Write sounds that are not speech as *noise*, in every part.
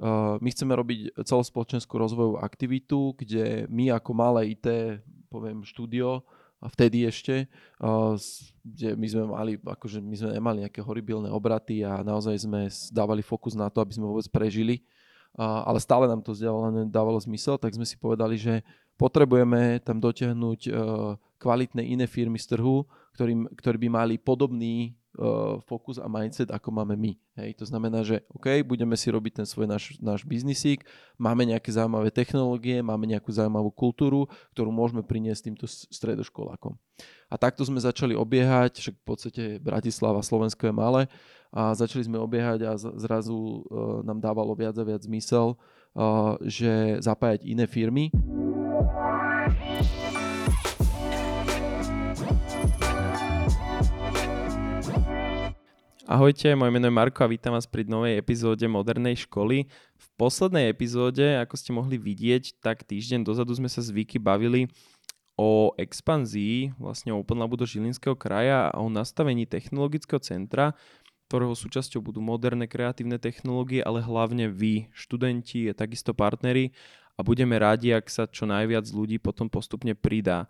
uh, my chceme robiť celospoločenskú rozvojovú aktivitu, kde my ako malé IT, poviem štúdio, a vtedy ešte, uh, kde my sme mali, akože my sme nemali nejaké horibilné obraty a naozaj sme dávali fokus na to, aby sme vôbec prežili, uh, ale stále nám to vzdelávanie dávalo zmysel, tak sme si povedali, že potrebujeme tam dotiahnuť kvalitné iné firmy z trhu, ktorým, ktorí by mali podobný uh, fokus a mindset, ako máme my. Hej, to znamená, že OK, budeme si robiť ten svoj náš, náš biznisík, máme nejaké zaujímavé technológie, máme nejakú zaujímavú kultúru, ktorú môžeme priniesť týmto stredoškolákom. A takto sme začali obiehať, však v podstate Bratislava, Slovensko je malé, a začali sme obiehať a zrazu uh, nám dávalo viac a viac zmysel, uh, že zapájať iné firmy. Ahojte, moje meno je Marko a vítam vás pri novej epizóde Modernej školy. V poslednej epizóde, ako ste mohli vidieť, tak týždeň dozadu sme sa s Viki bavili o expanzii vlastne Open Labu do Žilinského kraja a o nastavení technologického centra, ktorého súčasťou budú moderné kreatívne technológie, ale hlavne vy, študenti a takisto partneri a budeme radi, ak sa čo najviac ľudí potom postupne pridá.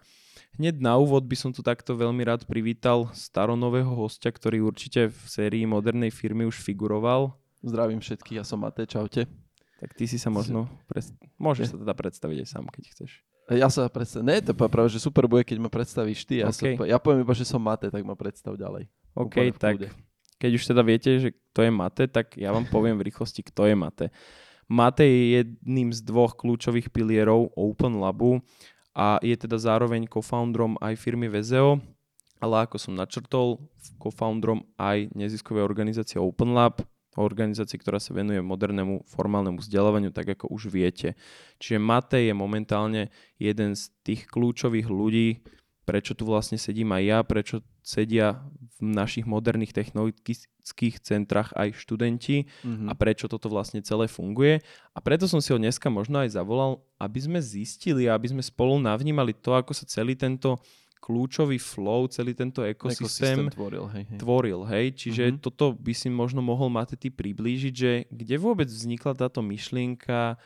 Hneď na úvod by som tu takto veľmi rád privítal staronového hostia, ktorý určite v sérii modernej firmy už figuroval. Zdravím všetkých, ja som Mate, čaute. Tak ty si sa možno, pres... môžeš sa teda predstaviť aj sám, keď chceš. Ja sa predstavím, ne, to práve, že super bude, keď ma predstavíš ty. Ja, okay. sa, ja poviem iba, že som Mate, tak ma predstav ďalej. OK, tak keď už teda viete, že kto je Mate, tak ja vám poviem v rýchlosti, kto je Mate. Mate je jedným z dvoch kľúčových pilierov Open Labu a je teda zároveň co-founderom aj firmy Vezeo, ale ako som načrtol, co-founderom aj neziskovej organizácie Open Lab, organizácie, ktorá sa venuje modernému formálnemu vzdelávaniu, tak ako už viete. Čiže Matej je momentálne jeden z tých kľúčových ľudí, prečo tu vlastne sedím aj ja, prečo sedia v našich moderných technologických centrách aj študenti mm-hmm. a prečo toto vlastne celé funguje. A preto som si ho dneska možno aj zavolal, aby sme zistili a aby sme spolu navnímali to, ako sa celý tento kľúčový flow, celý tento ekosystém, ekosystém tvoril. Hej, hej. tvoril hej? Čiže mm-hmm. toto by si možno mohol mať ty priblížiť, že kde vôbec vznikla táto myšlienka,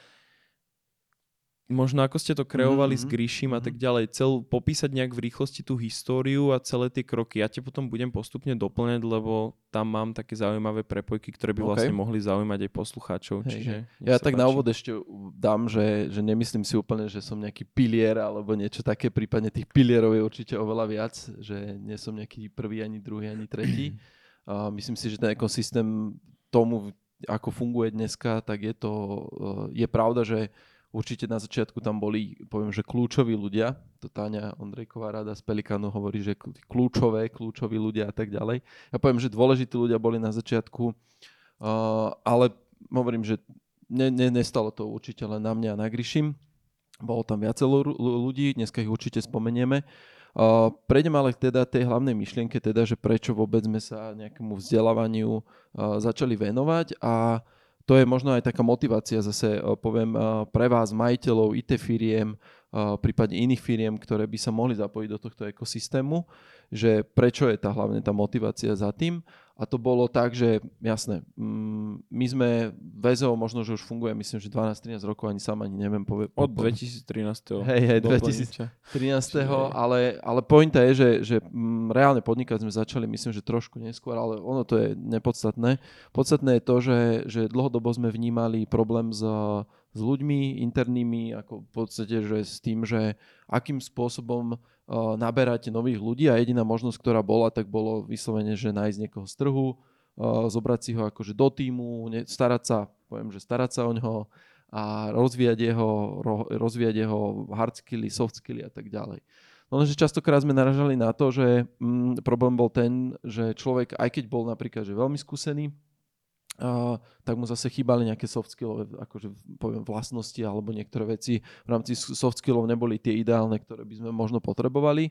možno ako ste to kreovali mm-hmm. s Gríšim a tak mhm. ďalej, cel, popísať nejak v rýchlosti tú históriu a celé tie kroky. Ja te potom budem postupne doplňať, lebo tam mám také zaujímavé prepojky, ktoré by okay. vlastne mohli zaujímať aj poslucháčov. Hej, čiže ja tak páči. na úvod ešte dám, že, že nemyslím si úplne, že som nejaký pilier alebo niečo také, prípadne tých pilierov je určite oveľa viac, že nie som nejaký prvý, ani druhý, ani tretí. *clears throat* Uh, myslím si, že ten ekosystém tomu, ako funguje dneska, tak je to, uh, je pravda, že Určite na začiatku tam boli, poviem, že kľúčoví ľudia. To Táňa Ondrejková rada z Pelikanu hovorí, že kľúčové, kľúčoví ľudia a tak ďalej. Ja poviem, že dôležití ľudia boli na začiatku, uh, ale hovorím, že ne, ne, nestalo to určite len na mňa a na Gryšim. Bolo tam viacero ľudí, dneska ich určite spomenieme. Uh, prejdem ale teda tej hlavnej myšlienke, teda, že prečo vôbec sme sa nejakému vzdelávaniu uh, začali venovať a uh, to je možno aj taká motivácia zase, eh, poviem, eh, pre vás, majiteľov IT firiem, eh, prípadne iných firiem, ktoré by sa mohli zapojiť do tohto ekosystému, že prečo je tá hlavne tá motivácia za tým. A to bolo tak, že jasné, mm, my sme VZO možno, že už funguje, myslím, že 12-13 rokov, ani sám ani neviem povedať. Od 2013. Hej, hej, 2013. Ale, ale pointa je, že, že mm, reálne podnikať sme začali, myslím, že trošku neskôr, ale ono to je nepodstatné. Podstatné je to, že, že dlhodobo sme vnímali problém s, s ľuďmi internými, ako v podstate, že s tým, že akým spôsobom naberať nových ľudí a jediná možnosť, ktorá bola, tak bolo vyslovene, že nájsť niekoho z trhu, zobrať si ho akože do týmu, starať sa, poviem, že starať sa o ňoho a rozvíjať jeho, rozvíjať jeho hard skilly, soft skilly a tak ďalej. No lenže častokrát sme naražali na to, že mm, problém bol ten, že človek, aj keď bol napríklad že veľmi skúsený, Uh, tak mu zase chýbali nejaké soft skillové akože poviem, vlastnosti alebo niektoré veci v rámci soft skillov neboli tie ideálne, ktoré by sme možno potrebovali.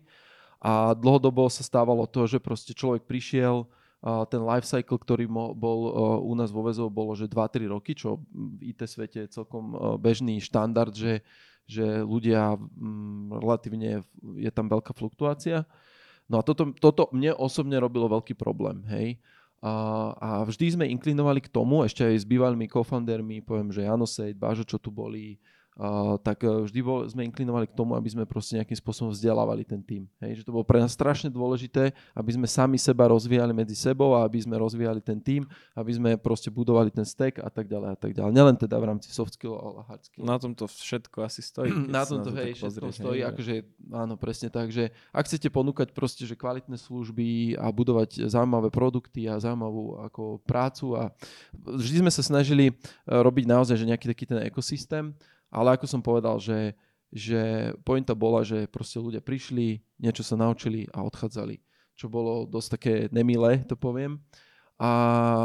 A dlhodobo sa stávalo to, že proste človek prišiel, uh, ten life cycle, ktorý mo, bol uh, u nás vo väzov, bolo, že 2-3 roky, čo v IT svete je celkom uh, bežný štandard, že, že ľudia um, relatívne, je tam veľká fluktuácia. No a toto, toto mne osobne robilo veľký problém, hej A, vždy sme inklinovali k tomu, ešte aj s bývalými co-foundermi, poviem, že Jano Sejt, Bážo, čo tu boli, tak uh, vždy bol, sme inklinovali k tomu, aby sme proste nejakým spôsobom vzdelávali ten tým. Hej, že to bolo pre nás strašne dôležité, aby sme sami seba rozvíjali medzi sebou a aby sme rozvíjali ten tým, aby sme proste budovali ten stack a tak ďalej a tak ďalej. Nielen teda v rámci soft skill, ale hard skill. Na tom to všetko asi stojí. *clears throat* na tom to, hej, všetko stojí, hej, akože áno, presne tak, že ak chcete ponúkať proste, že kvalitné služby a budovať zaujímavé produkty a zaujímavú ako prácu a vždy sme sa snažili eh, robiť naozaj, že nejaký taký ten ekosystém, ale ako som povedal, že, že pointa bola, že proste ľudia prišli, niečo sa naučili a odchádzali. Čo bolo dosť také nemilé, to poviem. A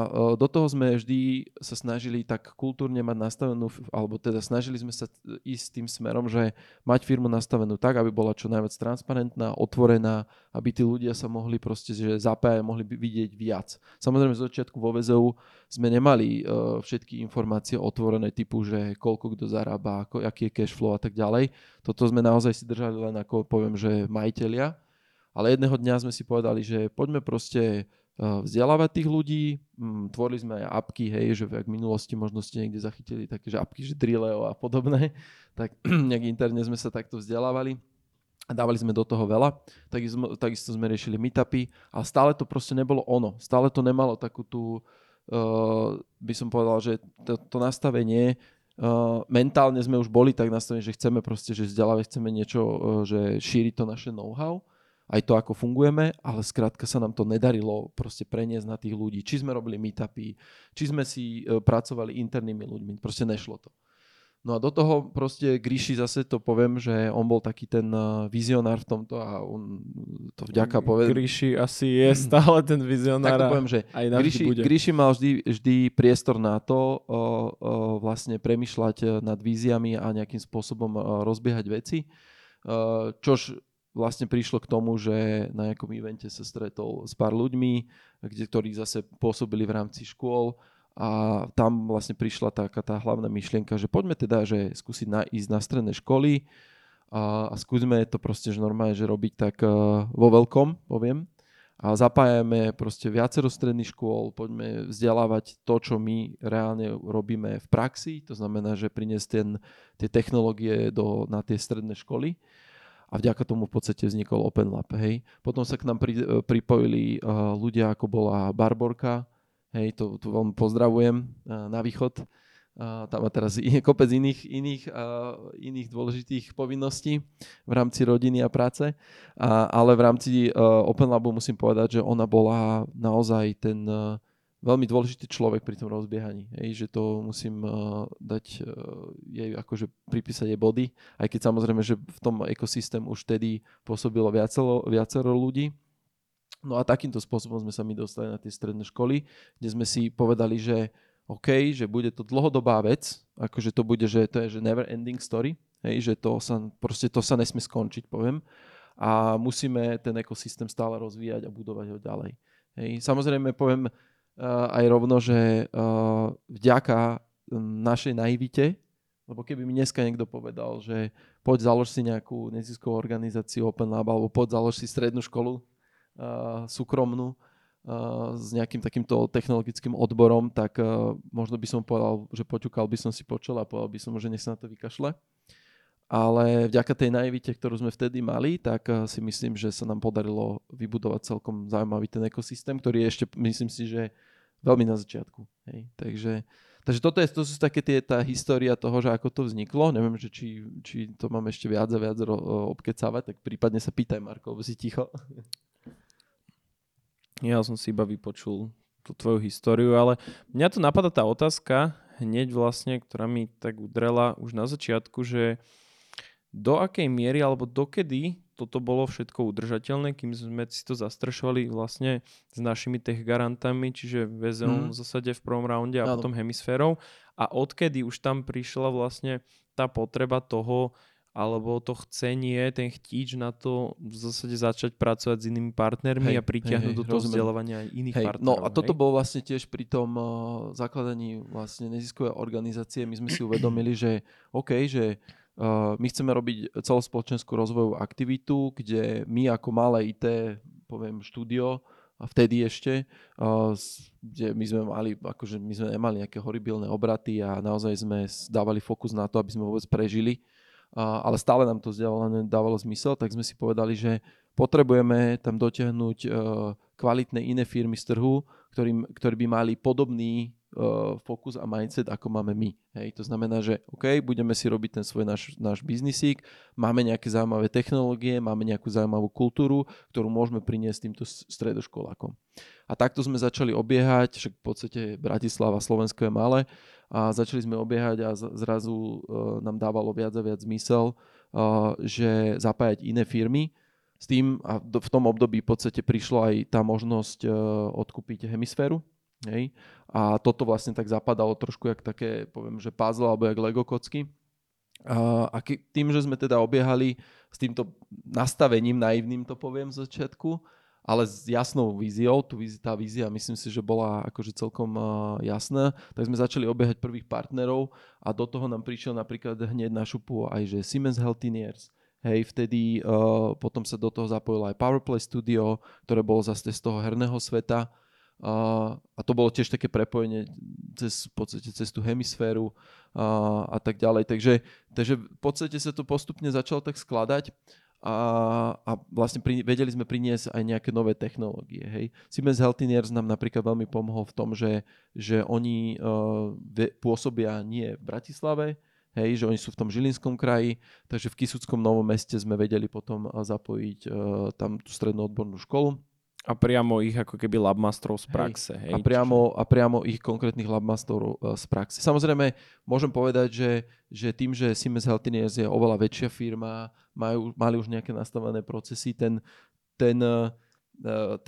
e, do toho sme vždy sa snažili tak kultúrne mať nastavenú, alebo teda snažili sme sa ísť tým smerom, že mať firmu nastavenú tak, aby bola čo najviac transparentná, otvorená, aby tí ľudia sa mohli proste, že zapájať, mohli vidieť viac. Samozrejme z začiatku vo VZU sme nemali uh, všetky informácie otvorené typu, že koľko kto zarába, ako, aký je cash flow a tak ďalej. Toto sme naozaj si držali len ako poviem, že majiteľia. Ale jedného dňa sme si povedali, že poďme proste vzdelávať tých ľudí. Mm, tvorili sme aj apky, hej, že v minulosti možno ste niekde zachytili také, že apky, že Drilleo a podobné, *clears throat* tak *clears throat* nejak interne sme sa takto vzdelávali a dávali sme do toho veľa. Takisto, sme riešili meetupy, ale stále to proste nebolo ono. Stále to nemalo takú tú, uh, by som povedal, že to, to nastavenie Uh, mentálne sme už boli tak nastavení, že chceme proste, že vzdelávať, chceme niečo, uh, že šíriť to naše know-how aj to, ako fungujeme, ale skrátka sa nám to nedarilo proste preniesť na tých ľudí. Či sme robili meetupy, či sme si e, pracovali internými ľuďmi, proste nešlo to. No a do toho proste Gríši zase to poviem, že on bol taký ten e, vizionár v tomto a on to vďaka povie... Gríši asi je *clears throat* stále ten vizionár. Tak to poviem, že aj Gríši, Gríši mal vždy, vždy priestor na to o, o, vlastne premyšľať nad víziami a nejakým spôsobom rozbiehať veci. čož vlastne prišlo k tomu, že na nejakom evente sa stretol s pár ľuďmi, kde, ktorí zase pôsobili v rámci škôl a tam vlastne prišla taká tá hlavná myšlienka, že poďme teda, že skúsiť na, ísť na stredné školy a, a skúsme to proste, že normálne, že robiť tak uh, vo veľkom, poviem. A zapájame proste viacero stredných škôl, poďme vzdelávať to, čo my reálne robíme v praxi, to znamená, že priniesť ten, tie technológie do, na tie stredné školy a vďaka tomu v podstate vznikol Open Lab. Hej. Potom sa k nám pri, e, pripojili uh, ľudia, ako bola Barborka, hej, to, to veľmi pozdravujem uh, na východ. Uh, tam má teraz *laughs* kopec iných, iných, uh, iných dôležitých povinností v rámci rodiny a práce. Uh, ale v rámci uh, Open Labu musím povedať, že ona bola naozaj ten uh, veľmi dôležitý človek pri tom rozbiehaní. Hej, že to musím uh, dať uh, jej akože pripísať jej body, aj keď samozrejme, že v tom ekosystém už vtedy pôsobilo viacero, viacero ľudí. No a takýmto spôsobom sme sa my dostali na tie stredné školy, kde sme si povedali, že OK, že bude to dlhodobá vec, akože to bude, že to je že never ending story, hej, že to sa, proste to sa nesmie skončiť, poviem. A musíme ten ekosystém stále rozvíjať a budovať ho ďalej. Hej. Samozrejme, poviem, aj rovno, že vďaka našej naivite, lebo keby mi dneska niekto povedal, že poď založ si nejakú neziskovú organizáciu Open Lab, alebo poď založ si strednú školu uh, súkromnú uh, s nejakým takýmto technologickým odborom, tak uh, možno by som povedal, že poťukal by som si počul a povedal by som, že nech sa na to vykašle ale vďaka tej naivite, ktorú sme vtedy mali, tak eh, si myslím, že sa nám podarilo vybudovať celkom zaujímavý ten ekosystém, ktorý je ešte, myslím si, že veľmi na začiatku. Hej. Takže, takže toto je, to sú také tie, tá história toho, že ako to vzniklo. Neviem, že či, či to mám ešte viac a viac obkecávať, tak prípadne sa pýtaj, Marko, si ticho. *laughs* Ja som si iba vypočul tú tvoju históriu, ale mňa tu napadá tá otázka hneď vlastne, ktorá mi tak udrela už na začiatku, že do akej miery alebo dokedy toto bolo všetko udržateľné, kým sme si to zastrešovali vlastne s našimi tech garantami, čiže VZO mm. v zásade v prvom raunde a ano. potom hemisférou a odkedy už tam prišla vlastne tá potreba toho, alebo to chcenie, ten chtíč na to v zásade začať pracovať s inými partnermi hej, a pritiahnuť hej, do toho vzdelávania aj iných hej, partnerov. No a toto hej? bolo vlastne tiež pri tom uh, zakladaní vlastne neziskovej organizácie. My sme si uvedomili, že OK, že my chceme robiť celospoločenskú rozvojovú aktivitu, kde my ako malé IT, poviem štúdio, a vtedy ešte, uh, kde my sme mali, akože my sme nemali nejaké horibilné obraty a naozaj sme dávali fokus na to, aby sme vôbec prežili, uh, ale stále nám to vzdelávanie dávalo zmysel, tak sme si povedali, že potrebujeme tam dotiahnuť kvalitné iné firmy z trhu, ktorým, ktorí by mali podobný uh, fokus a mindset, ako máme my. Hej, to znamená, že OK, budeme si robiť ten svoj náš, náš biznisík, máme nejaké zaujímavé technológie, máme nejakú zaujímavú kultúru, ktorú môžeme priniesť týmto stredoškolákom. A takto sme začali obiehať, však v podstate Bratislava, Slovensko je malé, a začali sme obiehať a zrazu uh, nám dávalo viac a viac zmysel, uh, že zapájať iné firmy, s tým a v tom období v podstate prišla aj tá možnosť odkúpiť hemisféru, Hej? A toto vlastne tak zapadalo trošku jak také, poviem, že puzzle alebo jak Lego kocky. A, a tým, že sme teda obiehali s týmto nastavením, naivným to poviem z začiatku, ale s jasnou víziou, tu, tá vízia myslím si, že bola akože celkom uh, jasná, tak sme začali obiehať prvých partnerov a do toho nám prišiel napríklad hneď na šupu aj že Siemens Healthineers, Hej, vtedy uh, potom sa do toho zapojilo aj Powerplay Studio, ktoré bolo zase z toho herného sveta a, a to bolo tiež také prepojenie cez, v podstate cez tú hemisféru a, a tak ďalej. Takže, takže v podstate sa to postupne začalo tak skladať a, a vlastne pri, vedeli sme priniesť aj nejaké nové technológie. Hej. Siemens Healthineers nám napríklad veľmi pomohol v tom, že, že oni uh, pôsobia nie v Bratislave, hej, že oni sú v tom Žilinskom kraji, takže v Kisuckom Novom meste sme vedeli potom zapojiť uh, tam tú strednú odbornú školu a priamo ich ako keby labmasterov z praxe. Hej. Hej? A, priamo, a priamo ich konkrétnych labmasterov uh, z praxe. Samozrejme, môžem povedať, že, že tým, že Siemens Healthineers je oveľa väčšia firma, majú, mali už nejaké nastavené procesy, ten, ten, uh,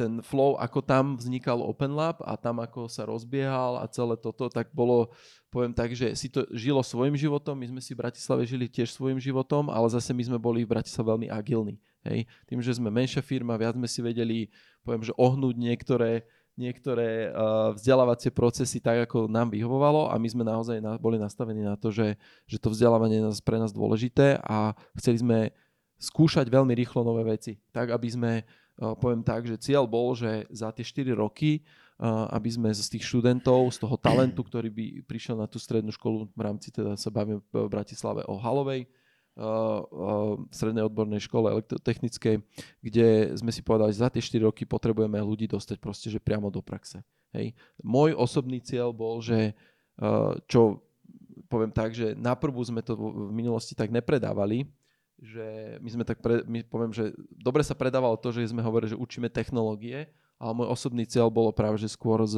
ten flow, ako tam vznikal Open Lab a tam ako sa rozbiehal a celé toto, tak bolo, poviem tak, že si to žilo svojim životom, my sme si v Bratislave žili tiež svojim životom, ale zase my sme boli v Bratislave veľmi agilní. Hej. Tým, že sme menšia firma, viac sme si vedeli, poviem, že ohnúť niektoré, niektoré uh, vzdelávacie procesy tak, ako nám vyhovovalo a my sme naozaj na, boli nastavení na to, že, že to vzdelávanie je pre nás dôležité a chceli sme skúšať veľmi rýchlo nové veci, tak aby sme, uh, poviem tak, že cieľ bol, že za tie 4 roky uh, aby sme z tých študentov, z toho talentu, ktorý by prišiel na tú strednú školu, v rámci teda sa bavíme v Bratislave o Halovej, strednej odbornej škole elektrotechnickej, kde sme si povedali, že za tie 4 roky potrebujeme ľudí dostať proste, že priamo do praxe. Hej. Môj osobný cieľ bol, že čo poviem tak, že naprvu sme to v minulosti tak nepredávali, že my sme tak, pre, my poviem, že dobre sa predávalo to, že sme hovorili, že učíme technológie, ale môj osobný cieľ bolo práve, že skôr z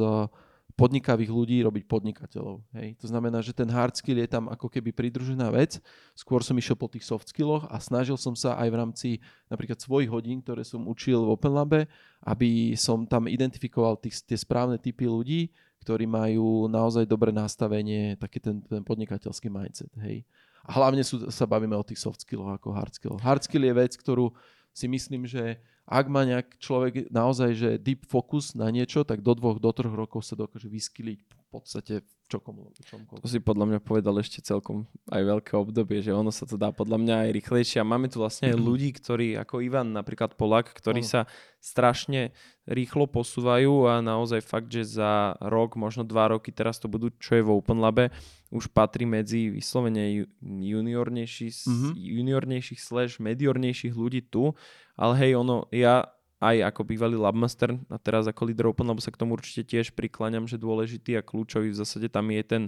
podnikavých ľudí robiť podnikateľov. Hej. To znamená, že ten hard skill je tam ako keby pridružená vec. Skôr som išiel po tých soft skilloch a snažil som sa aj v rámci napríklad svojich hodín, ktoré som učil v OpenLabe, aby som tam identifikoval tých, tie správne typy ľudí, ktorí majú naozaj dobré nastavenie, taký ten, ten podnikateľský mindset. Hej. A hlavne sú, sa bavíme o tých soft skilloch ako hard skill. Hard skill je vec, ktorú si myslím, že ak má nejak človek naozaj že deep focus na niečo, tak do dvoch, do troch rokov sa dokáže vyskyliť podstate v čomkoľvek. To si podľa mňa povedal ešte celkom aj veľké obdobie, že ono sa to dá podľa mňa aj rýchlejšie. A máme tu vlastne aj mhm. ľudí, ktorí, ako Ivan napríklad Polak, ktorí ano. sa strašne rýchlo posúvajú a naozaj fakt, že za rok, možno dva roky, teraz to budú, čo je vo Open Labe, už patrí medzi vyslovene juniornejší, mm-hmm. juniornejších slash mediornejších ľudí tu ale hej, ono, ja aj ako bývalý labmaster a teraz ako líder Open lebo sa k tomu určite tiež prikláňam, že dôležitý a kľúčový v zásade tam je ten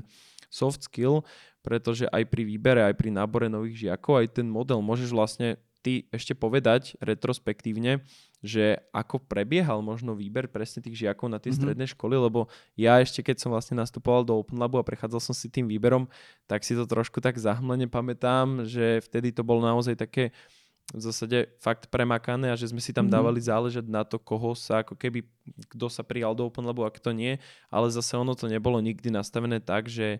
soft skill, pretože aj pri výbere, aj pri nábore nových žiakov, aj ten model môžeš vlastne ty ešte povedať retrospektívne, že ako prebiehal možno výber presne tých žiakov na tie mm-hmm. stredné školy, lebo ja ešte keď som vlastne nastupoval do Open Labu a prechádzal som si tým výberom, tak si to trošku tak zahmlene pamätám, že vtedy to bolo naozaj také v zásade fakt premakané a že sme si tam mm-hmm. dávali záležať na to, koho sa ako keby, kto sa prijal do Open Labu a kto nie, ale zase ono to nebolo nikdy nastavené tak, že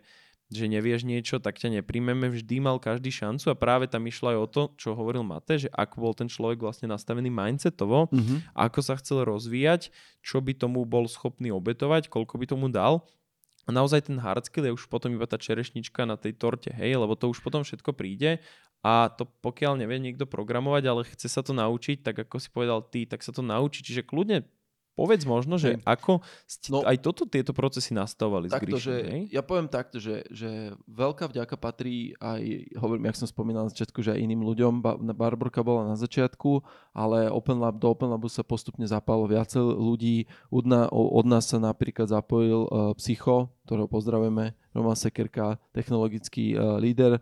že nevieš niečo, tak ťa nepríjmeme. Vždy mal každý šancu a práve tam išlo aj o to, čo hovoril Mate, že ako bol ten človek vlastne nastavený mindsetovo, mm-hmm. ako sa chcel rozvíjať, čo by tomu bol schopný obetovať, koľko by tomu dal. A naozaj ten hard skill je už potom iba tá čerešnička na tej torte, hej, lebo to už potom všetko príde a to pokiaľ nevie niekto programovať, ale chce sa to naučiť, tak ako si povedal ty, tak sa to naučí. Čiže kľudne povedz možno, že Hej. ako ste No. aj toto tieto procesy nastavovali s Takto, Gríšom, že, ja poviem takto, že, že veľká vďaka patrí aj, hovorím, jak som spomínal na začiatku, že aj iným ľuďom. Ba- Barborka bola na začiatku, ale Open Lab, do Open Labu sa postupne zapalo viacej ľudí. Od, na, od nás sa napríklad zapojil uh, Psycho, ktorého pozdravujeme, Roman Sekerka, technologický uh, líder,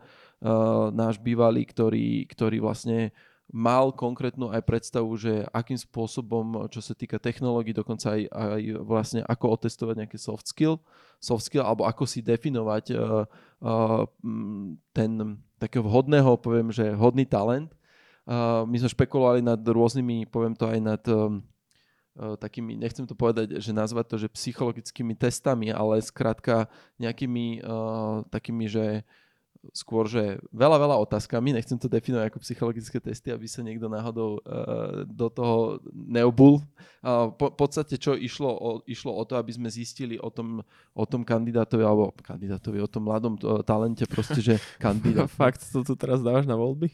náš bývalý, ktorý, ktorý vlastne mal konkrétnu aj predstavu, že akým spôsobom, čo sa týka technológií, dokonca aj, aj vlastne ako otestovať nejaké soft skill, soft skill alebo ako si definovať uh, uh, ten takého vhodného, poviem, že hodný talent. Uh, my sme špekulovali nad rôznymi, poviem to aj nad um, uh, takými, nechcem to povedať, že nazvať to, že psychologickými testami, ale skrátka nejakými uh, takými, že skôr, že veľa, veľa otázkami, nechcem to definovať ako psychologické testy, aby sa niekto náhodou uh, do toho neobul. Uh, po, v podstate, čo išlo o, išlo o to, aby sme zistili o tom, o tom kandidátovi, alebo kandidátovi, o tom mladom uh, talente, proste, že *laughs* kandidát. Fakt, to tu teraz dávaš na voľby?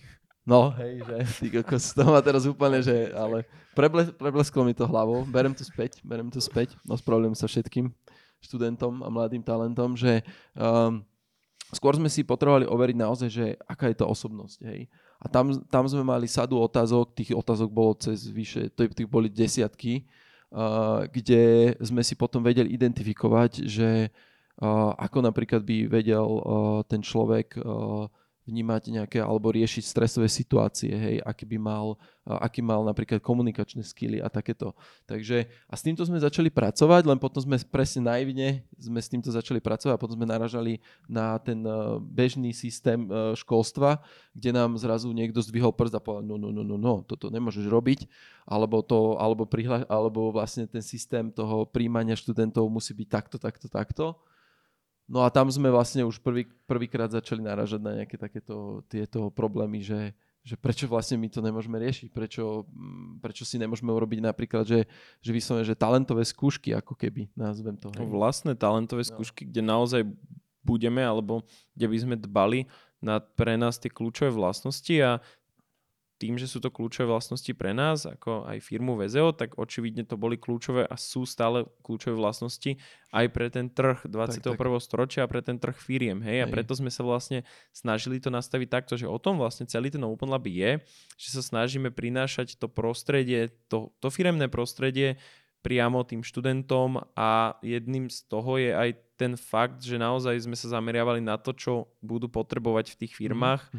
No, hej, že ty kokos, to má teraz úplne, že, ale preble, preblesklo mi to hlavou, berem to späť, berem to späť, ospravedlňujem sa všetkým študentom a mladým talentom, že um, skôr sme si potrebovali overiť naozaj, že aká je to osobnosť, hej. A tam, tam sme mali sadu otázok, tých otázok bolo cez vyše, tých boli desiatky, uh, kde sme si potom vedeli identifikovať, že uh, ako napríklad by vedel uh, ten človek uh, vnímať nejaké alebo riešiť stresové situácie, hej, aký by mal, aký mal napríklad komunikačné skily a takéto. Takže a s týmto sme začali pracovať, len potom sme presne naivne sme s týmto začali pracovať a potom sme naražali na ten uh, bežný systém uh, školstva, kde nám zrazu niekto zdvihol prst a povedal, no, no, no, no, no, toto nemôžeš robiť, alebo, to, alebo, prihla, alebo vlastne ten systém toho príjmania študentov musí byť takto, takto, takto. No a tam sme vlastne už prvý, prvýkrát začali naražať na nejaké takéto tieto problémy, že, že prečo vlastne my to nemôžeme riešiť, prečo, mm, prečo si nemôžeme urobiť napríklad, že, že vyslovene, že talentové skúšky, ako keby, nazvem to. Hej. Vlastné talentové No. skúšky, kde naozaj budeme, alebo kde by sme dbali na pre nás tie kľúčové vlastnosti a tým, že sú to kľúčové vlastnosti pre nás, ako aj firmu VZO, tak očividne to boli kľúčové a sú stále kľúčové vlastnosti aj pre ten trh 21. tak. storočia a pre ten trh firiem. Hej? A preto sme sa vlastne snažili to nastaviť takto, že o tom vlastne celý ten Open Lab je, že sa snažíme prinášať to prostredie, to, to firemné prostredie priamo tým študentom a jedným z toho je aj ten fakt, že naozaj sme sa zameriavali na to, čo budú potrebovať v tých firmách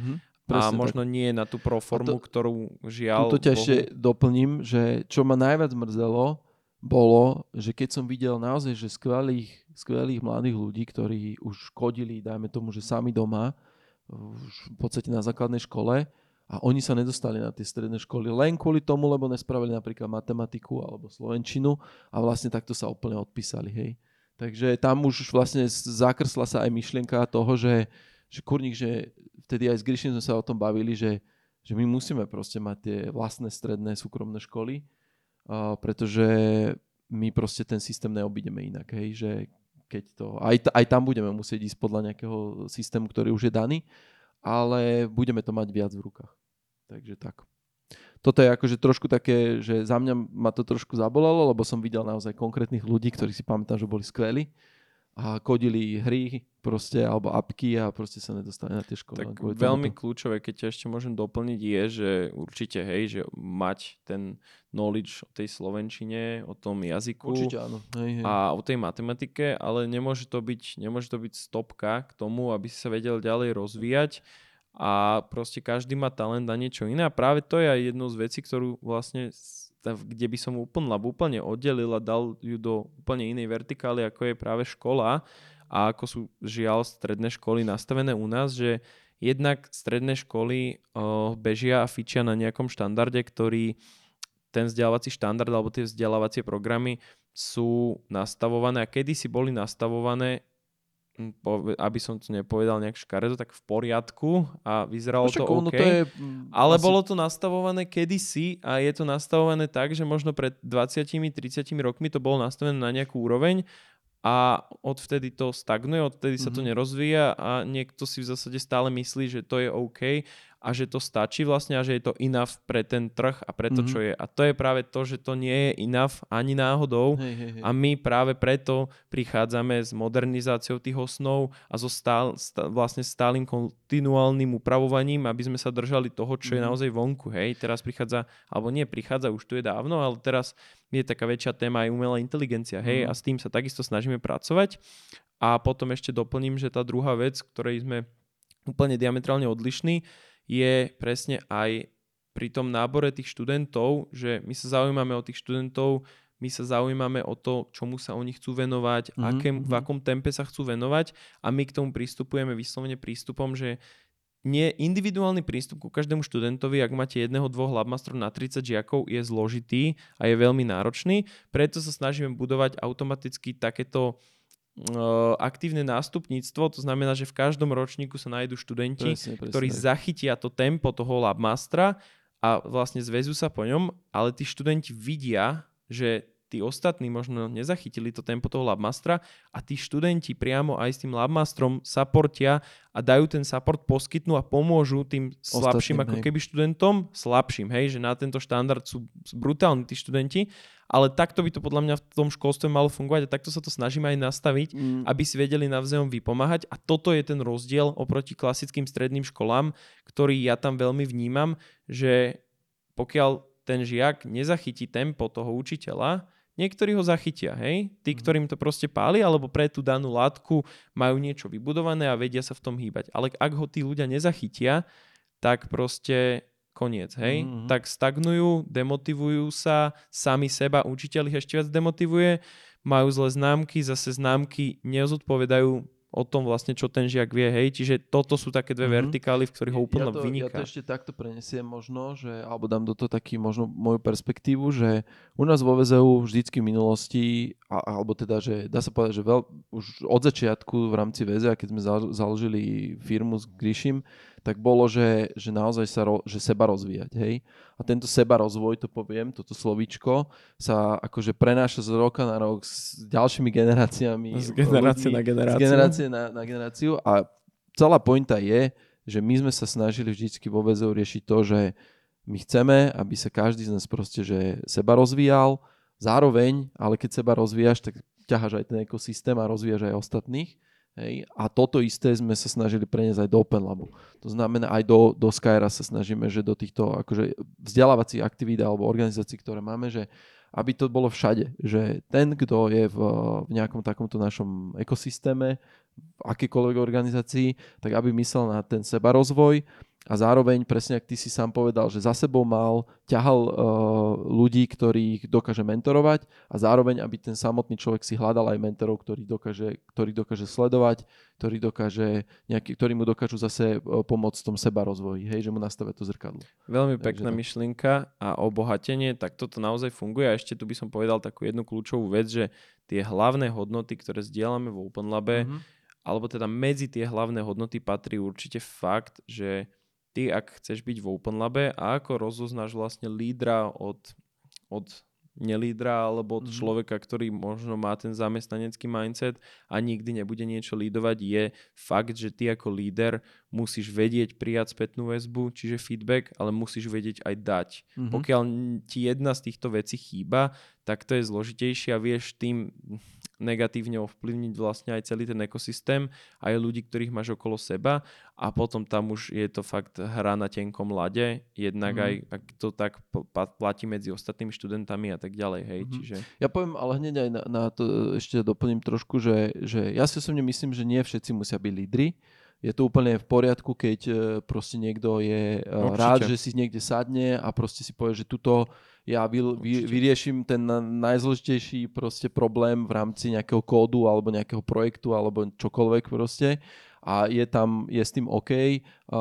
Mhm. a Presne možno nie na tú proformu, ktorú žiaľ... Tuto ťa ešte doplním, že čo ma najviac mrzelo, bolo, že keď som videl naozaj, že skvelých, skvelých mladých ľudí, ktorí už kodili, dajme tomu, že sami doma, už v podstate na základnej škole, a oni sa nedostali na tie stredné školy len kvôli tomu, lebo nespravili napríklad matematiku alebo slovenčinu a vlastne takto sa úplne odpísali, hej. Takže tam už vlastne zakrsla sa aj myšlienka toho, že, že kurník, že vtedy aj s Gryšim sme sa o tom bavili, že, že my musíme proste mať tie vlastné stredné súkromné školy, uh, pretože my proste ten systém neobídeme inak, hej, že keď to, aj, aj tam budeme musieť ísť podľa nejakého systému, ktorý už je daný, ale budeme to mať viac v rukách. Takže tak. Toto je akože trošku také, že za mňa ma to trošku zabolalo, lebo som videl naozaj konkrétnych ľudí, ktorí si pamätám, že boli skvelí a kodili hry proste, alebo apky a proste sa nedostali na tie školy. Tak veľmi tomuto. kľúčové, keď ešte môžem doplniť, je, že určite, hej, že mať ten knowledge o tej slovenčine, o tom jazyku Určite áno. Hej, hej. a o tej matematike, ale nemôže to byť, nemôže to byť stopka k tomu, aby si sa vedel ďalej rozvíjať a proste každý má talent na niečo iné a práve to je aj jednou z vecí, ktorú vlastne kde by som úplne, úplne oddelil a dal ju do úplne inej vertikály, ako je práve škola a ako sú žiaľ stredné školy nastavené u nás, že jednak stredné školy uh, bežia a fičia na nejakom štandarde, ktorý ten vzdelávací štandard alebo tie vzdelávacie programy sú nastavované a kedysi boli nastavované aby som to nepovedal nejak škaredo, tak v poriadku a vyzeralo No to OK. to je, Ale asi- bolo to nastavované kedysi a je to nastavované tak, že možno pred 20-30 rokmi to bolo nastavené na nejakú úroveň a odvtedy to stagnuje, odvtedy sa to Mhm. nerozvíja a niekto si v zásade stále myslí, že to je OK a že to stačí vlastne a že je to enough pre ten trh a pre to, mm-hmm. čo je. A to je práve to, že to nie je enough ani náhodou Hej, hej, hej. a my práve preto prichádzame s modernizáciou tých osnov a so stál, stá, vlastne stálym kontinuálnym upravovaním, aby sme sa držali toho, čo mm-hmm. je Mhm. naozaj vonku. Hej, teraz prichádza, alebo nie prichádza, už tu je dávno, ale teraz je taká väčšia téma aj umelá inteligencia. Hej, Mhm. a s tým sa takisto snažíme pracovať. A potom ešte doplním, že tá druhá vec, ktorej sme úplne diametrálne odlišní, je presne aj pri tom nábore tých študentov, že my sa zaujímame o tých študentov, my sa zaujímame o to, čomu sa oni chcú venovať, Mhm, akém, v mhm. akom tempe sa chcú venovať a my k tomu pristupujeme vyslovene prístupom, že nie individuálny prístup ku každému študentovi, ak máte jedného, dvoch labmastrov na 30 žiakov, je zložitý a je veľmi náročný. Preto sa snažíme budovať automaticky takéto aktívne nástupníctvo, to znamená, že v každom ročníku sa nájdú študenti, Presne, presne. ktorí zachytia to tempo toho labmastra a vlastne zväzú sa po ňom, ale tí študenti vidia, že tí ostatní možno nezachytili to tempo toho labmastra a tí študenti priamo aj s tým labmastrom supportia a dajú ten support, poskytnú a pomôžu tým slabším Ostatným, ako hej. keby študentom, slabším, hej, že na tento štandard sú brutálni tí študenti, ale takto by to podľa mňa v tom školstve malo fungovať a takto sa to snažíme aj nastaviť, Mm, aby si vedeli navzájom vypomáhať a toto je ten rozdiel oproti klasickým stredným školám, ktorý ja tam veľmi vnímam, že pokiaľ ten žiak nezachytí tempo toho učiteľa, niektorí ho zachytia, hej? Tí, Mhm. ktorým to proste páli, alebo pre tú danú látku majú niečo vybudované a vedia sa v tom hýbať. Ale ak ho tí ľudia nezachytia, tak proste koniec, hej? Mhm. Tak stagnujú, demotivujú sa, sami seba, učiteľ ich ešte viac demotivuje, majú zlé známky, zase známky nezodpovedajú o tom vlastne, čo ten žiak vie, hej? Čiže toto sú také dve Mhm. vertikály, v ktorých ho úplne ja to, Ja vyniká. to ešte takto prenesiem možno, že, alebo dám do toho taký možno moju perspektívu, že u nás vo VZU vždycky v minulosti, a, alebo teda, že dá sa povedať, že veľ, už od začiatku v rámci VZA, keď sme zalo- založili firmu s Grishim, tak bolo, že, že naozaj sa ro, že seba rozvíjať, hej. A tento seba rozvoj, to poviem, toto slovíčko, sa akože prenáša z roka na rok s ďalšími generáciami. Z generácie ľudí, na generáciu. Z generácie na, na generáciu a celá pointa je, že my sme sa snažili vždycky vo VZU riešiť to, že my chceme, aby sa každý z nás proste že seba rozvíjal, zároveň, ale keď seba rozvíjaš, tak ťaháš aj ten ekosystém a rozvíjaš aj ostatných. Hej. A toto isté sme sa snažili preniesť aj do Open Labu. To znamená aj do, do Skyra sa snažíme, že do týchto akože vzdelávacích aktivít alebo organizácií, ktoré máme, že aby to bolo všade. Že ten, kto je v, v nejakom takomto našom ekosystéme, v akýkoľvek organizácii, tak aby myslel na ten seba rozvoj a zároveň, presne ak ty si sám povedal, že za sebou mal, ťahal uh, ľudí, ktorých dokáže mentorovať a zároveň, aby ten samotný človek si hľadal aj mentorov, ktorých dokáže, ktorých dokáže sledovať, ktorý dokáže nejaký, ktorí mu dokážu zase uh, pomôcť v tom seba rozvoji, hej, že mu nastavia to zrkadlo. Veľmi Takže pekná tak. myšlienka a obohatenie, tak toto naozaj funguje. A ešte tu by som povedal takú jednu kľúčovú vec, že tie hlavné hodnoty, ktoré zdieľame v Open Labe, Mhm. alebo teda medzi tie hlavné hodnoty patrí určite fakt, že ty, ak chceš byť v Open Labe a ako rozoznáš vlastne lídra od, od nelídra alebo od Mhm. človeka, ktorý možno má ten zamestnanecký mindset a nikdy nebude niečo lídovať, je fakt, že ty ako líder musíš vedieť prijať spätnú väzbu, čiže feedback, ale musíš vedieť aj dať. Mhm. Pokiaľ ti jedna z týchto vecí chýba, tak to je zložitejšie a vieš tým negatívne ovplyvniť vlastne aj celý ten ekosystém aj ľudí, ktorých máš okolo seba a potom tam už je to fakt hra na tenkom lade, jednak Mhm. aj ak to tak platí medzi ostatnými študentami a tak ďalej, hej, Mhm. čiže Ja poviem ale hneď aj na, na to, ešte doplním trošku, že, že ja si osobne myslím, že nie všetci musia byť lídry. Je to úplne v poriadku, keď e, proste niekto je e, Určite. rád, že si niekde sadne a proste si povie, že tuto ja vy, vy, vyriešim ten na- najzložitejší proste problém v rámci nejakého kódu alebo nejakého projektu alebo čokoľvek proste a je tam, je s tým OK. A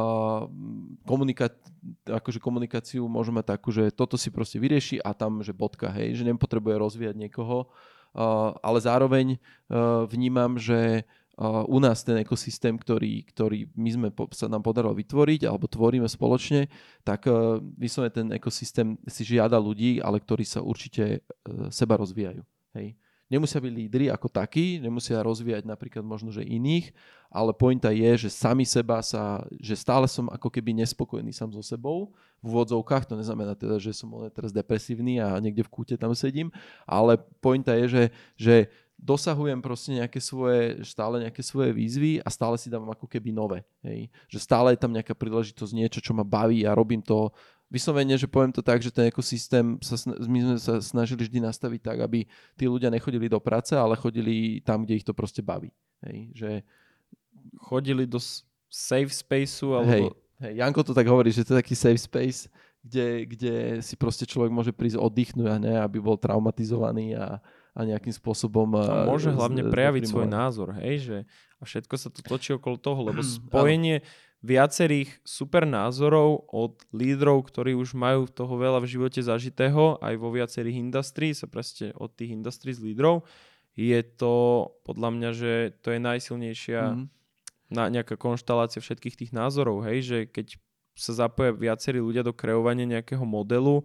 komunika- akože komunikáciu môžeme takú, že toto si proste vyrieši a tam, že bodka, hej, že nepotrebuje rozvíjať niekoho, Uh, ale zároveň uh, vnímam, že uh, u nás ten ekosystém, ktorý, ktorý my sme sa nám podarilo vytvoriť alebo tvoríme spoločne, tak uh, vyslovene ten ekosystém si žiada ľudí, ale ktorí sa určite uh, seba rozvíjajú. Hej. Nemusia byť lídry ako takí, nemusia rozvíjať napríklad možno, že iných, ale pointa je, že sami seba sa, že stále som ako keby nespokojný sám so sebou v úvodzovkách, to neznamená teda, že som teraz depresívny a niekde v kúte tam sedím, ale pointa je, že, že dosahujem proste nejaké svoje, stále nejaké svoje výzvy a stále si dávam ako keby nové. Hej. Že stále je tam nejaká príležitosť, niečo, čo ma baví a robím to vyslovene, že poviem to tak, že ten ekosystém, sa, my sme sa snažili vždy nastaviť tak, aby tí ľudia nechodili do práce, ale chodili tam, kde ich to proste baví. Hej. Že... Chodili do safe spaceu alebo... Hej, hej, Janko to tak hovorí, že to je taký safe space, kde, kde si proste človek môže prísť oddychnúť a ne, aby bol traumatizovaný a, a nejakým spôsobom... A môže hlavne prejaviť z, svoj názor, hej, že a všetko sa tu točí okolo toho, lebo spojenie viacerých super názorov od lídrov, ktorí už majú toho veľa v živote zažitého, aj vo viacerých industrí, sa proste od tých industrí z lídrov, je to podľa mňa, že to je najsilnejšia na nejaká konštalácia všetkých tých názorov, hej, že keď sa zapoja viacerí ľudia do kreovania nejakého modelu,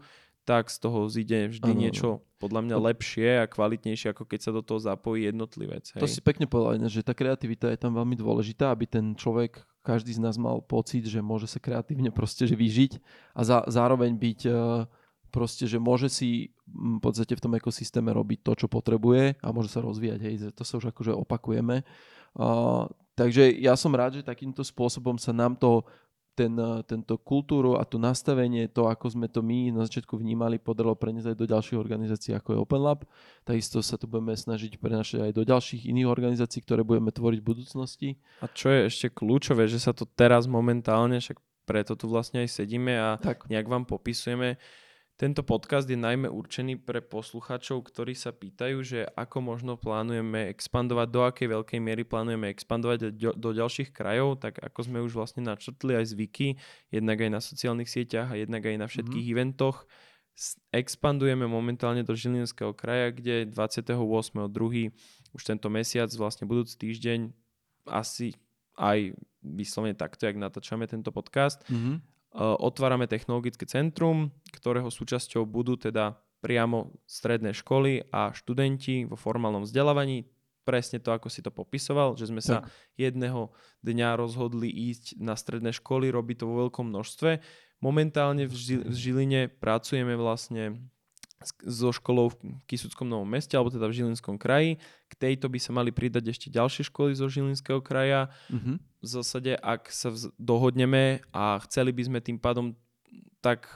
tak z toho zíde vždy ano. niečo podľa mňa lepšie a kvalitnejšie, ako keď sa do toho zapojí jednotlivec. Hej. To si pekne povedal, že tá kreativita je tam veľmi dôležitá, aby ten človek, každý z nás mal pocit, že môže sa kreatívne proste že vyžiť a za, zároveň byť e, proste, že môže si v podstate v tom ekosystéme robiť to, čo potrebuje a môže sa rozvíjať. Hej, to sa už akože opakujeme. Uh, takže ja som rád, že takýmto spôsobom sa nám to ten, eh, tento kultúru a to nastavenie, to ako sme to my na začiatku vnímali, podarilo preniesť aj do ďalších organizácií ako je Open Lab. Takisto sa tu budeme snažiť prenašať aj do ďalších iných organizácií, ktoré budeme tvoriť v budúcnosti. A čo je ešte kľúčové, že sa to teraz momentálne, však preto tu vlastne aj sedíme a tak. nejak vám popisujeme, tento podcast je najmä určený pre poslucháčov, ktorí sa pýtajú, že ako možno plánujeme expandovať, do akej veľkej miery plánujeme expandovať do, do ďalších krajov, tak ako sme už vlastne načrtli aj zvyky, jednak aj na sociálnych sieťach a jednak aj na všetkých mm-hmm. eventoch. Expandujeme momentálne do Žilinského kraja, kde 28.2. už tento mesiac, vlastne budúci týždeň, asi aj vyslovene takto, jak natáčame tento podcast, mm-hmm otvárame technologické centrum, ktorého súčasťou budú teda priamo stredné školy a študenti vo formálnom vzdelávaní. Presne to, ako si to popisoval, že sme sa tak. jedného dňa rozhodli ísť na stredné školy, robiť to vo veľkom množstve. Momentálne v, Žil- v Žiline pracujeme vlastne so školou v Kisuckom Novom meste, alebo teda v Žilinskom kraji. K tejto by sa mali pridať ešte ďalšie školy zo Žilinského kraja. Mm-hmm. V zásade, ak sa vz- dohodneme a chceli by sme tým pádom tak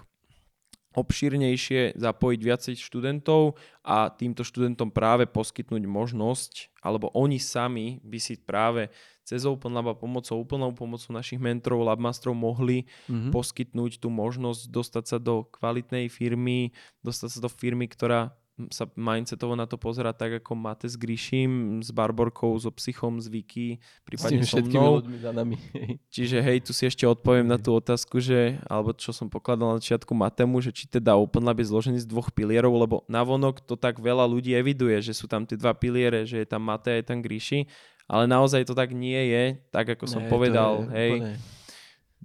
obšírnejšie zapojiť viacej študentov a týmto študentom práve poskytnúť možnosť, alebo oni sami by si práve cez Open Lab a pomocou, úplnou pomocou našich mentorov, labmastrov mohli mm-hmm. poskytnúť tú možnosť dostať sa do kvalitnej firmy, dostať sa do firmy, ktorá sa mindsetovo na to pozera tak, ako máte s Gríšim, s Barborkou, so Psychom, s Viki, prípadne so mnou. za nami. Čiže hej, tu si ešte odpoviem na tú otázku, že, alebo čo som pokladal na začiatku Matemu, že či teda Open Lab je zložený z dvoch pilierov, lebo navonok to tak veľa ľudí eviduje, že sú tam tie dva piliere, že je tam Mate a je tam Gríši, ale naozaj to tak nie je, tak ako som povedal, hej. Úplne.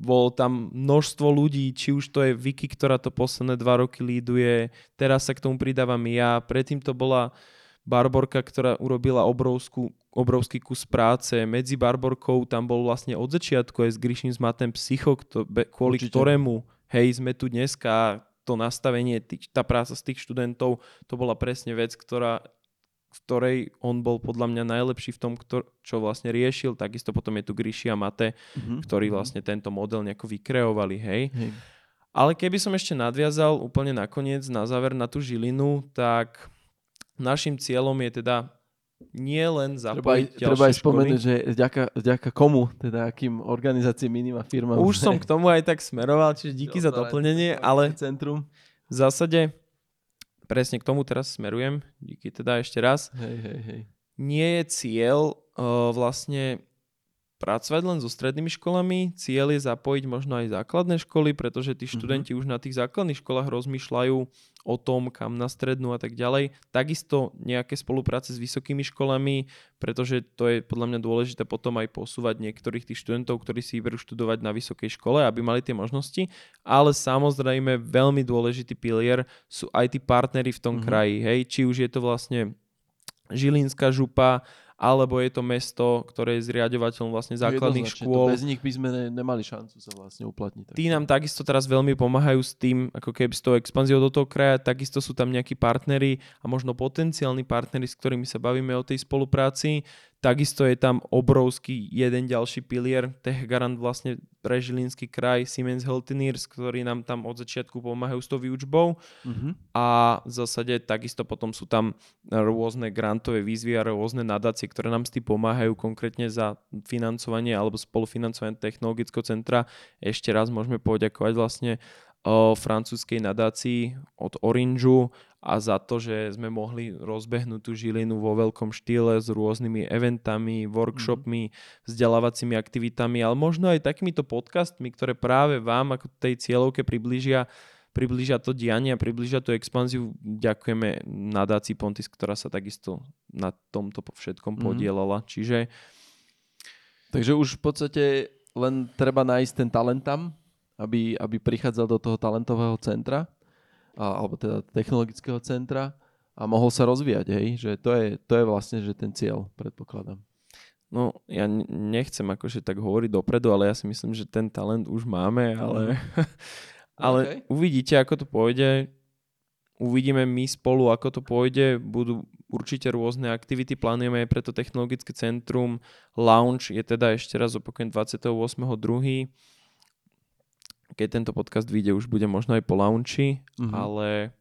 Bol tam množstvo ľudí, či už to je Vicky, ktorá to posledné dva roky líduje, teraz sa k tomu pridávam ja, predtým to bola Barborka, ktorá urobila obrovskú, obrovský kus práce. Medzi Barborkou tam bol vlastne od začiatku aj s Grishin s Matem Psycho, kvôli Určite. ktorému hej, sme tu dneska to nastavenie, tá práca z tých študentov, to bola presne vec, ktorá ktorej on bol podľa mňa najlepší v tom, ktor- čo vlastne riešil. Takisto potom je tu Gríši a Mate, mm-hmm. ktorí mhm. vlastne tento model nejako vykreovali, hej. hej. Ale keby som ešte nadviazal úplne nakoniec, na záver na tú Žilinu, tak našim cieľom je teda nie len zapojiť treba, treba aj spomenúť, že vďaka, vďaka komu, teda akým organizáciám, iným a firmám. Už som *laughs* k tomu aj tak smeroval, čiže díky za doplnenie, ale centrum. v zásade presne k tomu teraz smerujem. Díky teda ešte raz. Hej, hej, hej. Nie je cieľ uh, vlastne pracovať len so strednými školami. Cieľ je zapojiť možno aj základné školy, pretože tí mhm. študenti mm-hmm. už na tých základných školách rozmýšľajú o tom, kam na strednú a tak ďalej. Takisto nejaké spolupráce s vysokými školami, pretože to je podľa mňa dôležité potom aj posúvať niektorých tých študentov, ktorí si vyberú študovať na vysokej škole, aby mali tie možnosti. Ale samozrejme veľmi dôležitý pilier sú aj tí partnery v tom mm-hmm. kraji. Hej? Či už je to vlastne Žilinská župa, alebo je to mesto, ktoré je zriadovateľom vlastne základných Jednoznačne, škôl. To bez nich by sme ne, nemali šancu sa vlastne uplatniť. Tí nám takisto teraz veľmi pomáhajú s tým, ako keby s tou expanziou do toho kraja, takisto sú tam nejakí partnery a možno potenciálni partnery, s ktorými sa bavíme o tej spolupráci. Takisto je tam obrovský jeden ďalší pilier, Tech Garant vlastne pre Žilinský kraj, Siemens Healthineers, ktorí nám tam od začiatku pomáhajú s tou výučbou. Uh-huh. A v zásade takisto potom sú tam rôzne grantové výzvy a rôzne nadácie, ktoré nám s tým pomáhajú konkrétne za financovanie alebo spolufinancovanie technologického centra. Ešte raz môžeme poďakovať vlastne o francúzskej nadácii od Orangeu a za to, že sme mohli rozbehnúť tú Žilinu vo veľkom štýle s rôznymi eventami, workshopmi, mm. vzdelávacími aktivitami, ale možno aj takýmito podcastmi, ktoré práve vám ako tej cieľovke priblížia priblížia to dianie a priblížia tú expanziu. Ďakujeme nadácii Pontis, ktorá sa takisto na tomto všetkom mm. podielala. Čiže... Takže už v podstate len treba nájsť ten talent tam, aby, aby prichádzal do toho talentového centra a, alebo teda technologického centra a mohol sa rozvíjať, hej, že to je, to je vlastne že ten cieľ, predpokladám. No, ja nechcem akože tak hovoriť dopredu, ale ja si myslím, že ten talent už máme, ale, *laughs* ale okay. uvidíte, ako to pôjde. Uvidíme my spolu, ako to pôjde. Budú určite rôzne aktivity, plánujeme aj pre to technologické centrum. Launch je teda ešte raz opakujem 28.2 keď tento podcast vyjde, už bude možno aj po launchi, mm-hmm. ale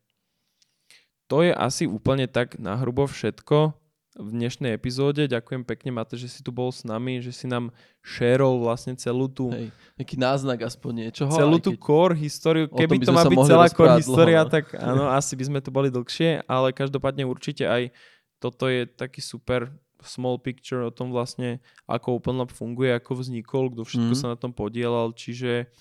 to je asi úplne tak nahrubo všetko v dnešnej epizóde. Ďakujem pekne, Mate, že si tu bol s nami, že si nám šerol vlastne celú tú... Hej, nejaký náznak aspoň niečoho. Celú tú keď... core históriu. Keby to má byť celá core história, no. tak áno, asi by sme tu boli dlhšie, ale každopádne určite aj toto je taký super small picture o tom vlastne, ako OpenLab funguje, ako vznikol, kto všetko mm. sa na tom podielal, čiže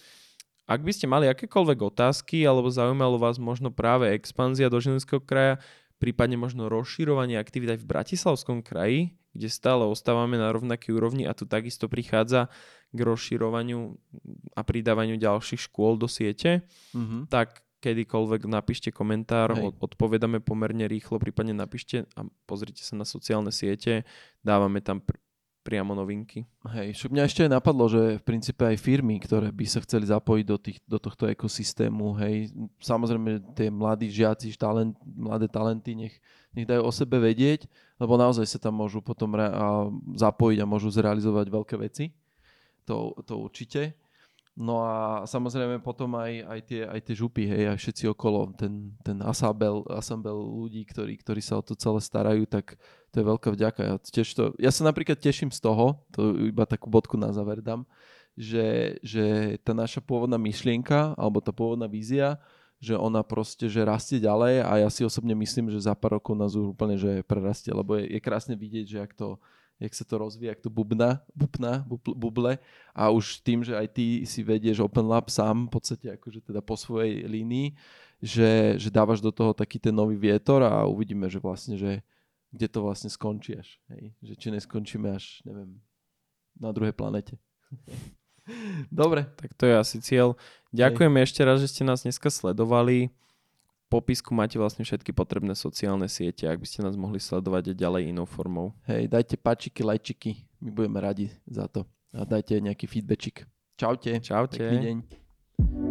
ak by ste mali akékoľvek otázky alebo zaujímalo vás možno práve expanzia do Žilinského kraja, prípadne možno rozširovanie aktivít aj v Bratislavskom kraji, kde stále ostávame na rovnakej úrovni a tu takisto prichádza k rozširovaniu a pridávaniu ďalších škôl do siete, mm-hmm. tak kedykoľvek napíšte komentár, Hej. odpovedáme pomerne rýchlo, prípadne napíšte a pozrite sa na sociálne siete, dávame tam pr- priamo novinky. Hej, však mňa ešte aj napadlo, že v princípe aj firmy, ktoré by sa chceli zapojiť do, tých, do tohto ekosystému, hej, samozrejme tie mladí žiaci, talent, mladé talenty, nech, nech dajú o sebe vedieť, lebo naozaj sa tam môžu potom re- a zapojiť a môžu zrealizovať veľké veci. To, to určite. No a samozrejme potom aj, aj, tie, aj tie župy, hej, aj všetci okolo, ten, ten asambel, asambel ľudí, ktorí, ktorí sa o to celé starajú, tak to je veľká vďaka. Ja, tiež to, ja sa napríklad teším z toho, to iba takú bodku na záver dám, že, že tá naša pôvodná myšlienka, alebo tá pôvodná vízia, že ona proste, že rastie ďalej a ja si osobne myslím, že za pár rokov nás úplne, že prerastie, lebo je, je krásne vidieť, že ak to, jak sa to rozvíja, jak to bubna, bubna, buble a už tým, že aj ty si vedieš Open Lab sám v podstate akože teda po svojej línii, že, že dávaš do toho taký ten nový vietor a uvidíme, že vlastne, že kde to vlastne skončí až. Hej? Že či neskončíme až, neviem, na druhej planete. *laughs* Dobre. Tak to je asi cieľ. Ďakujem ešte raz, že ste nás dneska sledovali popisku máte vlastne všetky potrebné sociálne siete, ak by ste nás mohli sledovať ďalej inou formou. Hej, dajte páčiky, lajčiky, my budeme radi za to. A dajte nejaký feedbackčik. Čaute. Čaute. Pekný deň.